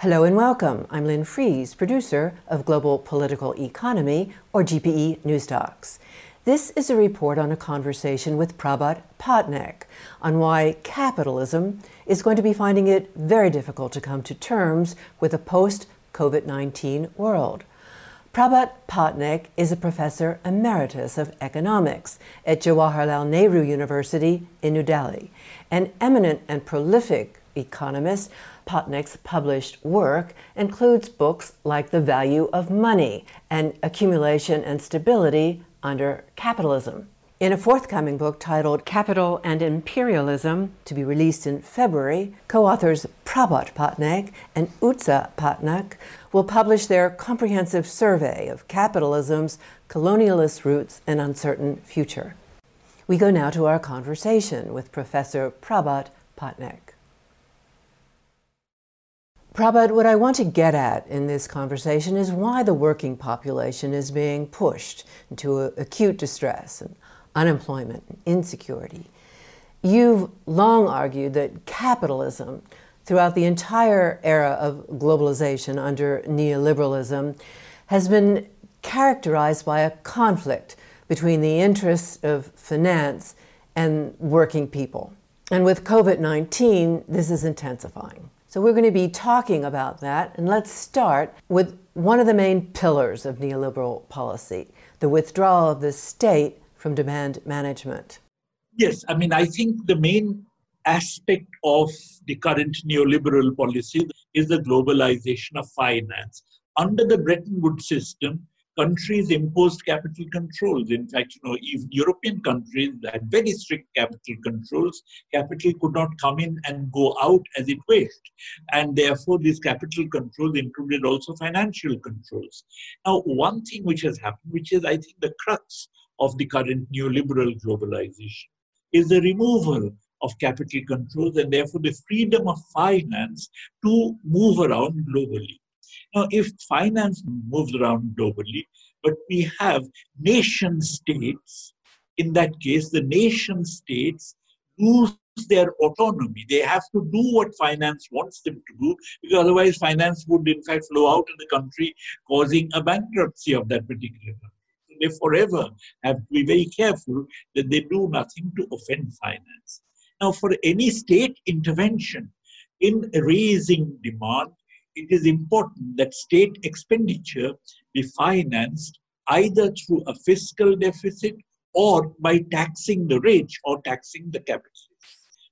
Hello and welcome. I'm Lynn Fries, producer of Global Political Economy, or GPE News Talks. This is a report on a conversation with Prabhat Patnaik on why capitalism is going to be finding it very difficult to come to terms with a post COVID 19 world. Prabhat Patnaik is a professor emeritus of economics at Jawaharlal Nehru University in New Delhi, an eminent and prolific economist Patnaik's published work includes books like The Value of Money and Accumulation and Stability under Capitalism. In a forthcoming book titled Capital and Imperialism, to be released in February, co authors Prabhat Patnaik and Utsa Patnaik will publish their comprehensive survey of capitalism's colonialist roots and uncertain future. We go now to our conversation with Professor Prabhat Patnaik. Prabhat, what I want to get at in this conversation is why the working population is being pushed into acute distress and unemployment and insecurity. You've long argued that capitalism, throughout the entire era of globalization under neoliberalism, has been characterized by a conflict between the interests of finance and working people. And with COVID 19, this is intensifying. So we're going to be talking about that. And let's start with one of the main pillars of neoliberal policy the withdrawal of the state from demand management. Yes, I mean, I think the main aspect of the current neoliberal policy is the globalization of finance. Under the Bretton Woods system, countries imposed capital controls. In fact, you know, even European countries had very strict capital controls. Capital could not come in and go out as it wished. And therefore, these capital controls included also financial controls. Now, one thing which has happened, which is, I think, the crux of the current neoliberal globalization, is the removal of capital controls and therefore the freedom of finance to move around globally. Now, if finance moves around globally, but we have nation states, in that case, the nation states lose their autonomy. They have to do what finance wants them to do, because otherwise, finance would in fact flow out of the country, causing a bankruptcy of that particular country. They forever have to be very careful that they do nothing to offend finance. Now, for any state intervention in raising demand, it is important that state expenditure be financed either through a fiscal deficit or by taxing the rich or taxing the capitalists.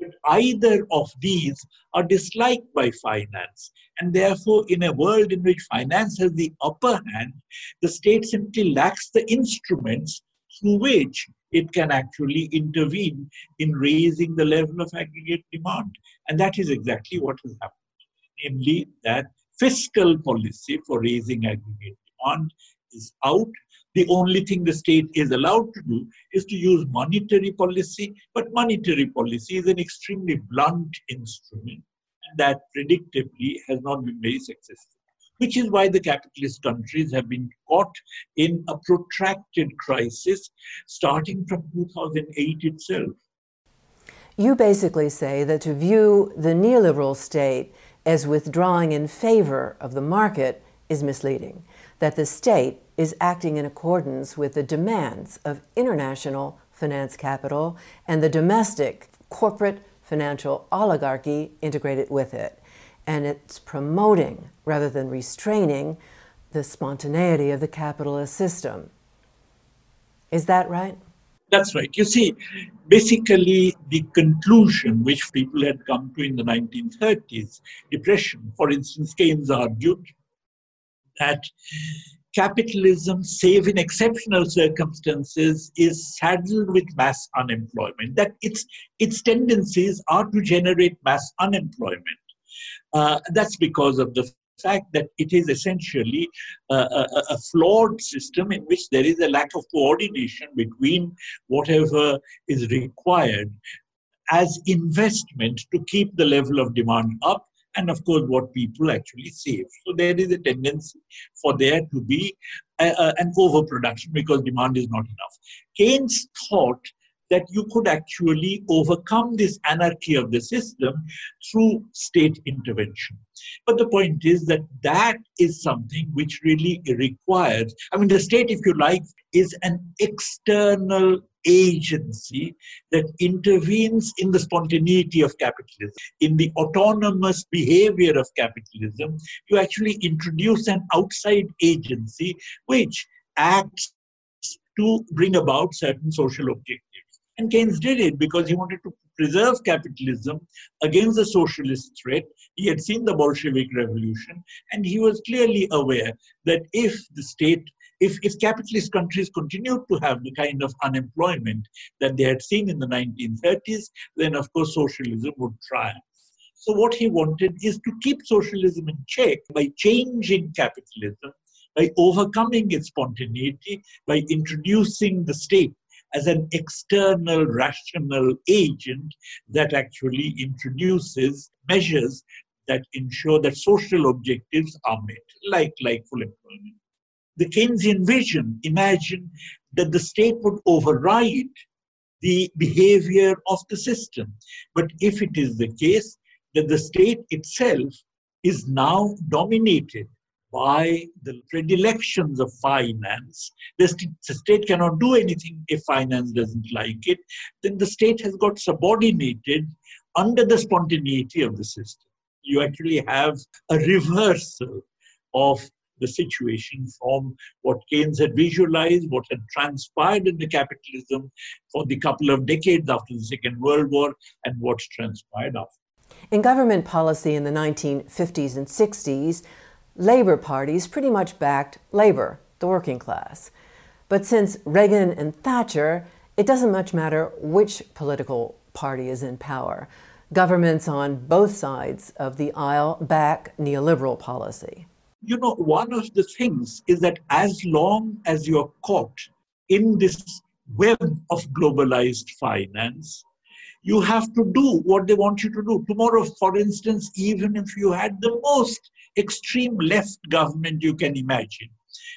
But either of these are disliked by finance. And therefore, in a world in which finance has the upper hand, the state simply lacks the instruments through which it can actually intervene in raising the level of aggregate demand. And that is exactly what has happened namely that fiscal policy for raising aggregate demand is out. The only thing the state is allowed to do is to use monetary policy, but monetary policy is an extremely blunt instrument that predictably has not been very successful. Which is why the capitalist countries have been caught in a protracted crisis starting from 2008 itself. You basically say that to view the neoliberal state as withdrawing in favor of the market is misleading, that the state is acting in accordance with the demands of international finance capital and the domestic corporate financial oligarchy integrated with it. And it's promoting rather than restraining the spontaneity of the capitalist system. Is that right? That's right. You see, basically, the conclusion which people had come to in the 1930s, depression, for instance, Keynes argued that capitalism, save in exceptional circumstances, is saddled with mass unemployment, that its, its tendencies are to generate mass unemployment. Uh, that's because of the fact that it is essentially a, a, a, flawed system in which there is a lack of coordination between whatever is required as investment to keep the level of demand up and of course what people actually save. So there is a tendency for there to be a, an overproduction because demand is not enough. Keynes thought that you could actually overcome this anarchy of the system through state intervention. But the point is that that is something which really requires, I mean, the state, if you like, is an external agency that intervenes in the spontaneity of capitalism, in the autonomous behavior of capitalism. You actually introduce an outside agency which acts to bring about certain social objectives. And Keynes did it because he wanted to preserve capitalism against the socialist threat. He had seen the Bolshevik Revolution, and he was clearly aware that if the state, if, if capitalist countries continued to have the kind of unemployment that they had seen in the 1930s, then of course socialism would triumph. So, what he wanted is to keep socialism in check by changing capitalism by overcoming its spontaneity, by introducing the state as an external rational agent that actually introduces measures that ensure that social objectives are met, like, like full employment. The Keynesian vision imagined that the state would override the behavior of the system. But if it is the case that the state itself is now dominated by the predilections of finance. The state cannot do anything if finance doesn't like it. Then the state has got subordinated under the spontaneity of the system. You actually have a reversal of the situation from what Keynes had visualized, what had transpired in the capitalism for the couple of decades after the Second World War, and what transpired after. In government policy in the 1950s and 60s, labor parties pretty much backed labor, the working class. But since Reagan and Thatcher, it doesn't much matter which political party is in power. Governments on both sides of the aisle back neoliberal policy. You know, one of the things is that as long as you're caught in this web of globalized finance, you have to do what they want you to do. Tomorrow, for instance, even if you had the most extreme left government you can imagine.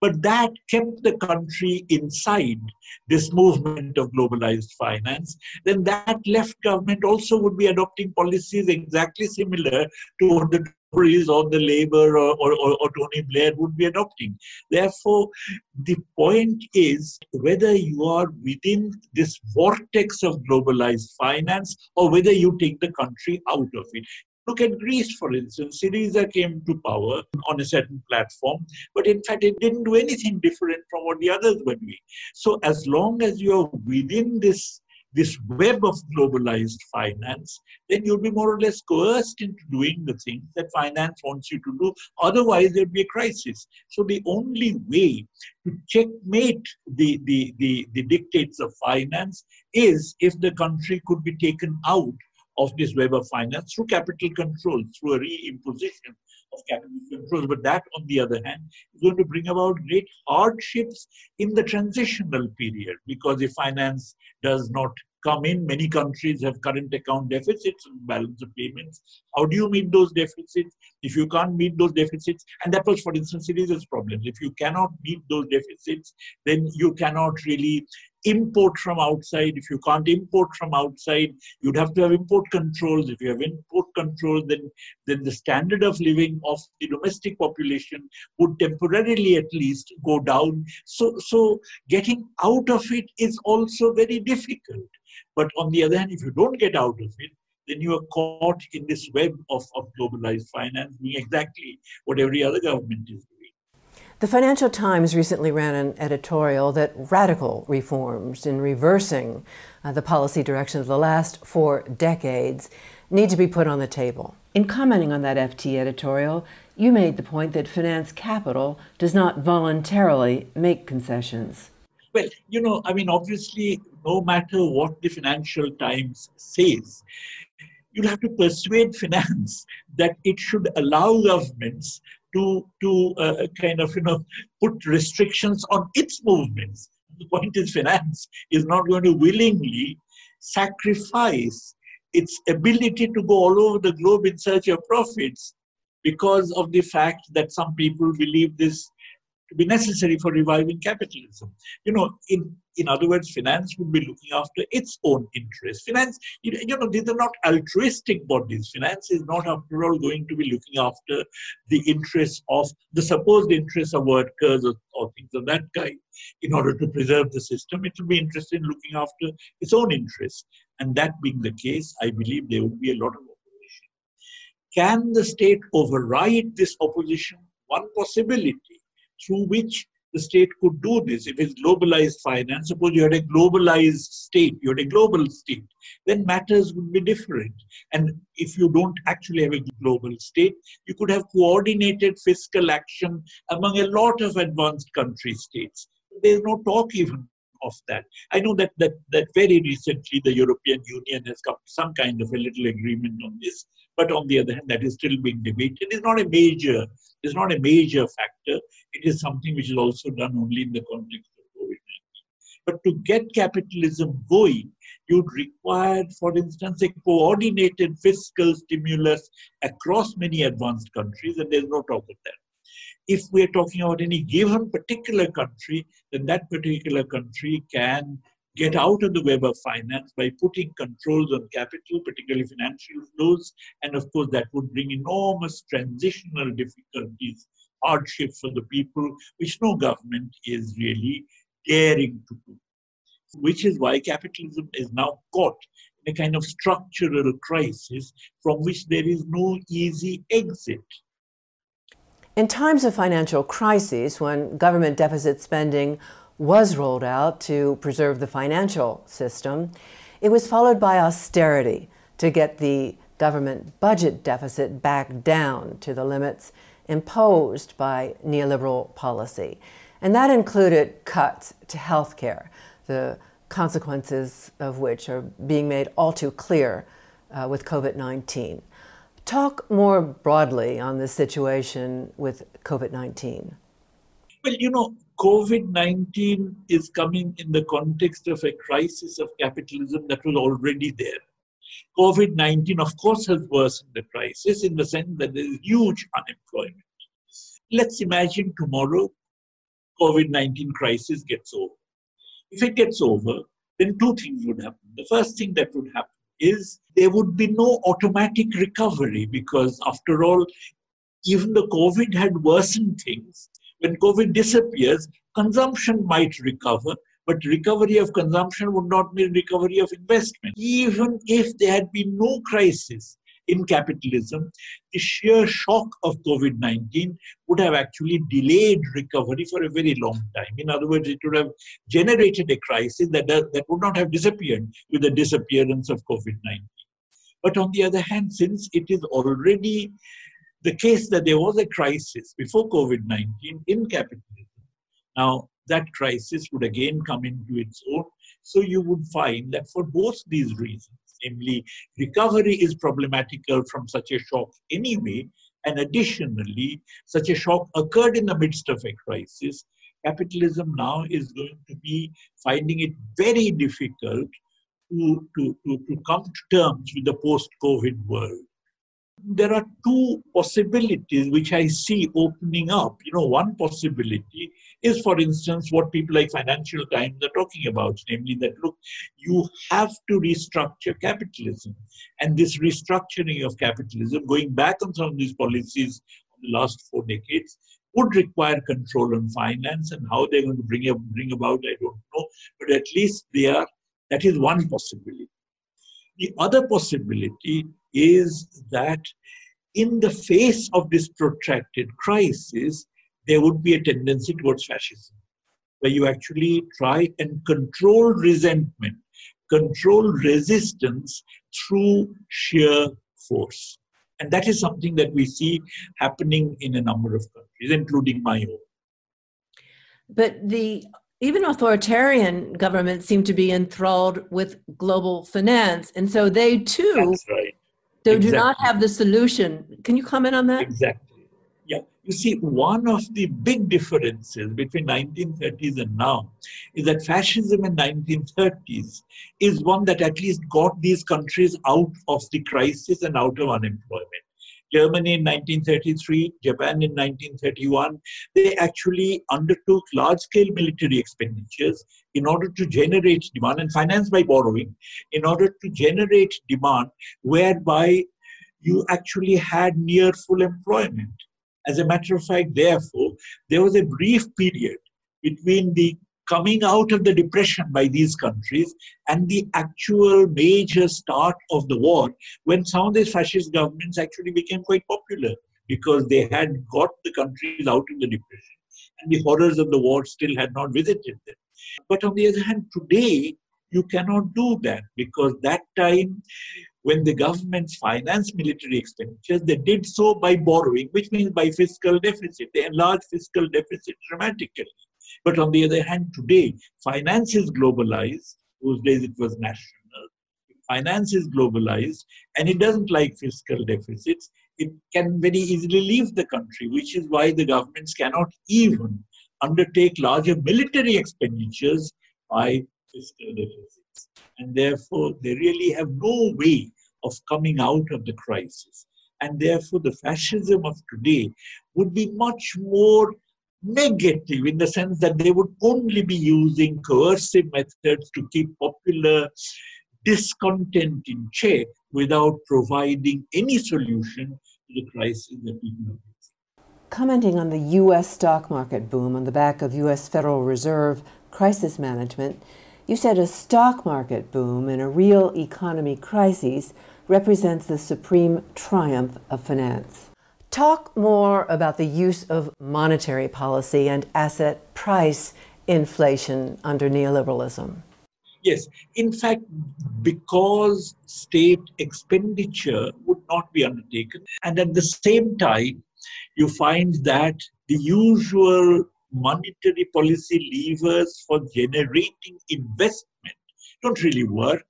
But that kept the country inside this movement of globalized finance. Then that left government also would be adopting policies exactly similar to what the Tories or the Labour or, or, or, Tony Blair would be adopting. Therefore, the point is whether you are within this vortex of globalized finance or whether you take the country out of it. Look at Greece, for instance. Syriza came to power on a certain platform, but in fact, it didn't do anything different from what the others were doing. So, as long as you're within this this web of globalized finance, then you'll be more or less coerced into doing the things that finance wants you to do. Otherwise, there'll be a crisis. So the only way to checkmate the, the, the, the dictates of finance is if the country could be taken out of this web of finance through capital control, through a reimposition of capital controls. But that, on the other hand, is going to bring about great hardships in the transitional period because if finance does not come in, many countries have current account deficits and balance of payments. How do you meet those deficits? If you can't meet those deficits, and that was, for instance, Syriza's problem. If you cannot meet those deficits, then you cannot really import from outside. If you can't import from outside, you'd have to have import controls. If you have import controls, then, then the standard of living of the domestic population would temporarily at least go down. So, so getting out of it is also very difficult. But on the other hand, if you don't get out of it, then you are caught in this web of, of globalized finance, doing exactly what every other government is doing. The Financial Times recently ran an editorial that radical reforms in reversing uh, the policy direction of the last four decades need to be put on the table. In commenting on that FT editorial, you made the point that finance capital does not voluntarily make concessions. Well, you know, I mean, obviously, no matter what the Financial Times says, you'll have to persuade finance that it should allow governments to to uh, kind of you know put restrictions on its movements. The point is, finance is not going to willingly sacrifice its ability to go all over the globe in search of profits because of the fact that some people believe this to be necessary for reviving capitalism. You know, in, in other words, finance would be looking after its own interests. Finance, you, you know, these are not altruistic bodies. Finance is not, after all, going to be looking after the interests of the supposed interests of workers or, or things of that kind in order to preserve the system. It will be interested in looking after its own interests. And that being the case, I believe there would be a lot of opposition. Can the state override this opposition? One possibility through which the state could do this. If it's globalized finance, suppose you had a globalized state, you had a global state, then matters would be different. And if you don't actually have a global state, you could have coordinated fiscal action among a lot of advanced country states. There's no talk even of that. I know that, that, that very recently the European Union has come to some kind of a little agreement on this, but on the other hand, that is still being debated. It's not a major, it's not a major factor. It is something which is also done only in the context of COVID-19. But to get capitalism going, you'd require, for instance, a coordinated fiscal stimulus across many advanced countries, and there's no talk of that if we're talking about any given particular country, then that particular country can get out of the web of finance by putting controls on capital, particularly financial flows. And of course, that would bring enormous transitional difficulties, hardship for the people, which no government is really daring to do. Which is why capitalism is now caught in a kind of structural crisis from which there is no easy exit. In times of financial crises, when government deficit spending was rolled out to preserve the financial system, it was followed by austerity to get the government budget deficit back down to the limits imposed by neoliberal policy. And that included cuts to health care, the consequences of which are being made all too clear uh, with COVID 19. Talk more broadly on the situation with COVID 19. Well, you know, COVID 19 is coming in the context of a crisis of capitalism that was already there. COVID 19, of course, has worsened the crisis in the sense that there is huge unemployment. Let's imagine tomorrow COVID 19 crisis gets over. If it gets over, then two things would happen. The first thing that would happen is there would be no automatic recovery because, after all, even the COVID had worsened things. When COVID disappears, consumption might recover, but recovery of consumption would not mean recovery of investment. Even if there had been no crisis, in capitalism, the sheer shock of COVID 19 would have actually delayed recovery for a very long time. In other words, it would have generated a crisis that, that would not have disappeared with the disappearance of COVID 19. But on the other hand, since it is already the case that there was a crisis before COVID 19 in capitalism, now that crisis would again come into its own. So you would find that for both these reasons, namely recovery is problematical from such a shock anyway, and additionally, such a shock occurred in the midst of a crisis. Capitalism now is going to be finding it very difficult to, to, to, to come to terms with the post COVID world there are two possibilities which I see opening up. You know, one possibility is, for instance, what people like Financial Times are talking about, namely that look, you have to restructure capitalism. And this restructuring of capitalism, going back on some of these policies of the last four decades, would require control on finance and how they're going to bring, bring about, I don't know. But at least they are, that is one possibility. The other possibility is that in the face of this protracted crisis, there would be a tendency towards fascism, where you actually try and control resentment, control resistance through sheer force. And that is something that we see happening in a number of countries, including my own. But the even authoritarian governments seem to be enthralled with global finance. And so they too right. They exactly. do not have the solution. Can you comment on that? Exactly. Yeah. You see, one of the big differences between 1930s and now is that fascism in 1930s is one that at least got these countries out of the crisis and out of unemployment. Germany in 1933, Japan in 1931, they actually undertook large scale military expenditures in order to generate demand and finance by borrowing, in order to generate demand whereby you actually had near full employment. As a matter of fact, therefore, there was a brief period between the coming out of the depression by these countries and the actual major start of the war when some of these fascist governments actually became quite popular because they had got the countries out of the depression and the horrors of the war still had not visited them. But on the other hand, today you cannot do that because that time when the governments financed military expenditures, they did so by borrowing, which means by fiscal deficit. They enlarged fiscal deficit dramatically. But on the other hand, today, finance is globalized. Those days it was national. Finance is globalized and it doesn't like fiscal deficits. It can very easily leave the country, which is why the governments cannot even undertake larger military expenditures by fiscal deficits. And therefore, they really have no way of coming out of the crisis. And therefore, the fascism of today would be much more negative in the sense that they would only be using coercive methods to keep popular discontent in check without providing any solution to the crisis that are facing. Commenting on the U.S. stock market boom on the back of U.S. Federal Reserve crisis management, you said a stock market boom in a real economy crisis represents the supreme triumph of finance. Talk more about the use of monetary policy and asset price inflation under neoliberalism. Yes, in fact, because state expenditure would not be undertaken, and at the same time, you find that the usual monetary policy levers for generating investment don't really work.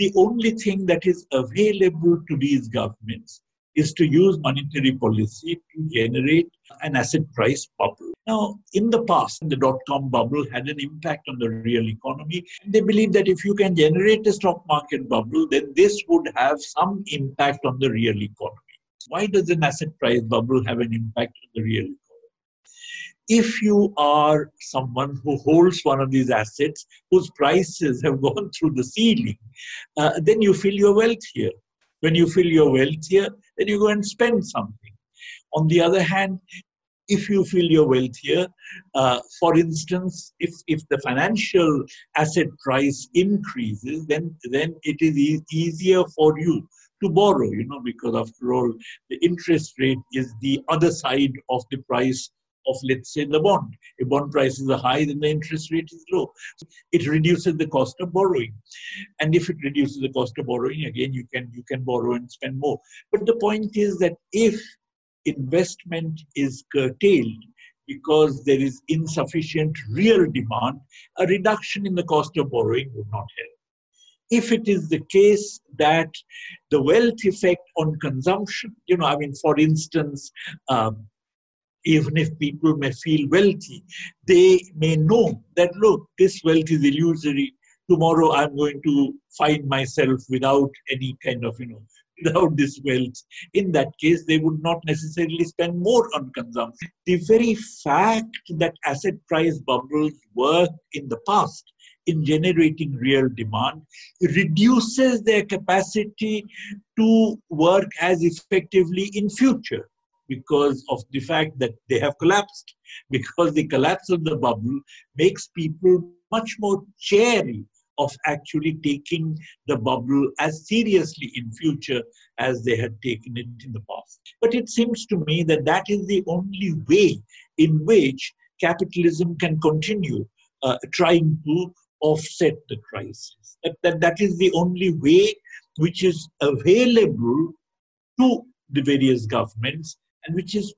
The only thing that is available to these governments is to use monetary policy to generate an asset price bubble. Now, in the past, the dot com bubble had an impact on the real economy. They believe that if you can generate a stock market bubble, then this would have some impact on the real economy. Why does an asset price bubble have an impact on the real economy? If you are someone who holds one of these assets whose prices have gone through the ceiling, uh, then you feel you're wealthier. When you feel you're wealthier, then you go and spend something. On the other hand, if you feel you're wealthier, uh, for instance, if, if the financial asset price increases, then, then it is e- easier for you to borrow, you know, because after all, the interest rate is the other side of the price of, let's say, the bond. If bond prices are high, then the interest rate is low. It reduces the cost of borrowing. And if it reduces the cost of borrowing, again, you can, you can borrow and spend more. But the point is that if investment is curtailed, because there is insufficient real demand, a reduction in the cost of borrowing would not help if it is the case that the wealth effect on consumption, you know, I mean, for instance, um, even if people may feel wealthy, they may know that, look, this wealth is illusory. Tomorrow I'm going to find myself without any kind of, you know, without this wealth. In that case, they would not necessarily spend more on consumption. The very fact that asset price bubbles worked in the past in generating real demand reduces their capacity to work as effectively in future because of the fact that they have collapsed. Because the collapse of the bubble makes people much more chary of actually taking the bubble as seriously in future as they had taken it in the past. But it seems to me that that is the only way in which capitalism can continue uh, trying to offset the crisis. That, that, that is the only way which is available to the various governments and which is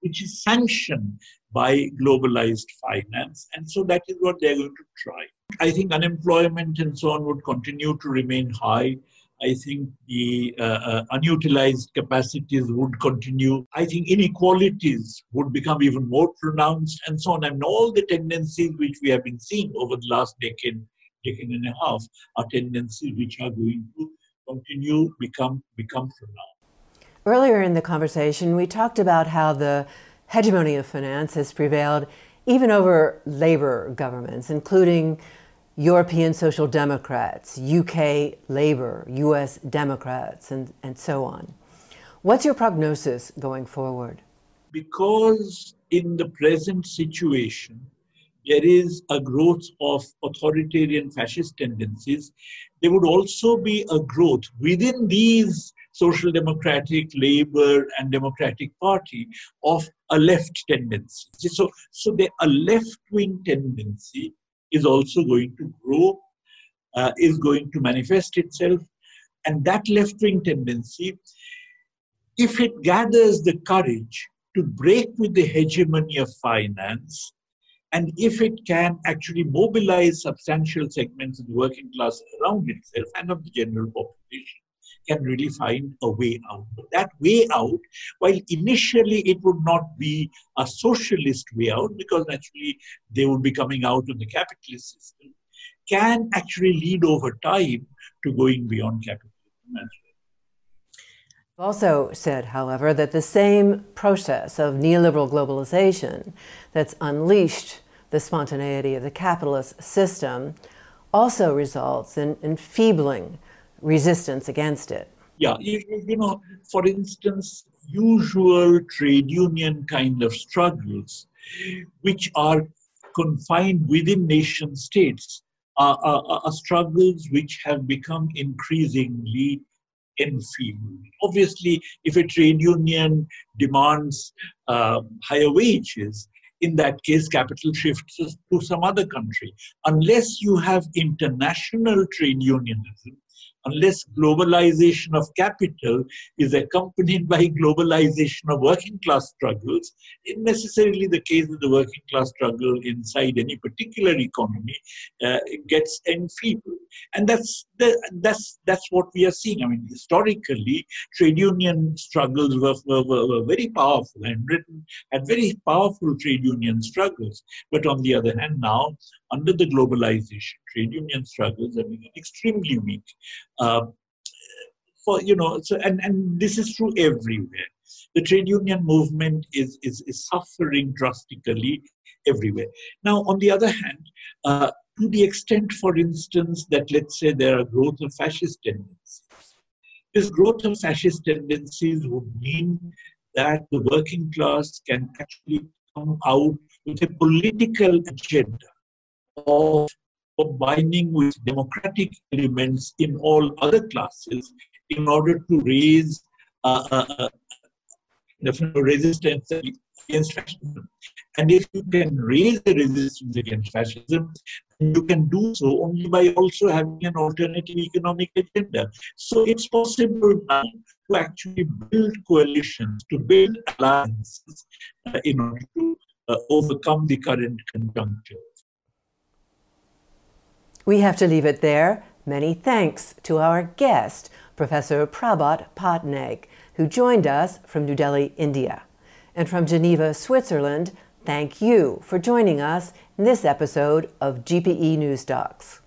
which is sanctioned by globalized finance. And so that is what they're going to try. I think unemployment and so on would continue to remain high. I think the uh, uh, unutilized capacities would continue. I think inequalities would become even more pronounced and so on. And all the tendencies which we have been seeing over the last decade, decade and a half, are tendencies which are going to continue become become pronounced. Earlier in the conversation, we talked about how the hegemony of finance has prevailed even over labor governments, including European Social Democrats, UK Labour, US Democrats, and, and so on. What's your prognosis going forward? Because in the present situation, there is a growth of authoritarian fascist tendencies, there would also be a growth within these social democratic, labor, and democratic party of a left tendency. So, so the, a left wing tendency is also going to grow, uh, is going to manifest itself. And that left wing tendency, if it gathers the courage to break with the hegemony of finance, and if it can actually mobilize substantial segments of the working class around itself and of the general population, can really find a way out. That way out, while initially it would not be a socialist way out, because naturally they would be coming out of the capitalist system, can actually lead over time to going beyond capitalism also said, however, that the same process of neoliberal globalization that's unleashed the spontaneity of the capitalist system also results in enfeebling resistance against it. Yeah, you, you know, for instance, usual trade union kind of struggles, which are confined within nation states, are, are, are struggles which have become increasingly enfeebled. Obviously, if a trade union demands uh, higher wages, in that case, capital shifts to some other country. Unless you have international trade unionism, unless globalization of capital is accompanied by globalization of working class struggles, it's necessarily the case that the working class struggle inside any particular economy uh, gets enfeebled. And that's, the, that's, that's what we are seeing. I mean, historically, trade union struggles were, were, were very powerful, and Britain had very powerful trade union struggles. But on the other hand, now, under the globalization, trade union struggles have become extremely weak. Uh, for you know, so and and this is true everywhere. The trade union movement is is, is suffering drastically everywhere. Now, on the other hand, uh, to the extent, for instance, that let's say there are growth of fascist tendencies, this growth of fascist tendencies would mean that the working class can actually come out with a political agenda of combining with democratic elements in all other classes in order to raise uh, uh, uh resistance against fascism. And if you can raise the resistance against fascism, you can do so only by also having an alternative economic agenda. So it's possible now to actually build coalitions, to build alliances uh, in order to uh, overcome the current conjuncture. We have to leave it there. Many thanks to our guest, Professor Prabhat Patnaik, who joined us from New Delhi, India. And from Geneva, Switzerland, thank you for joining us in this episode of GPE News Talks.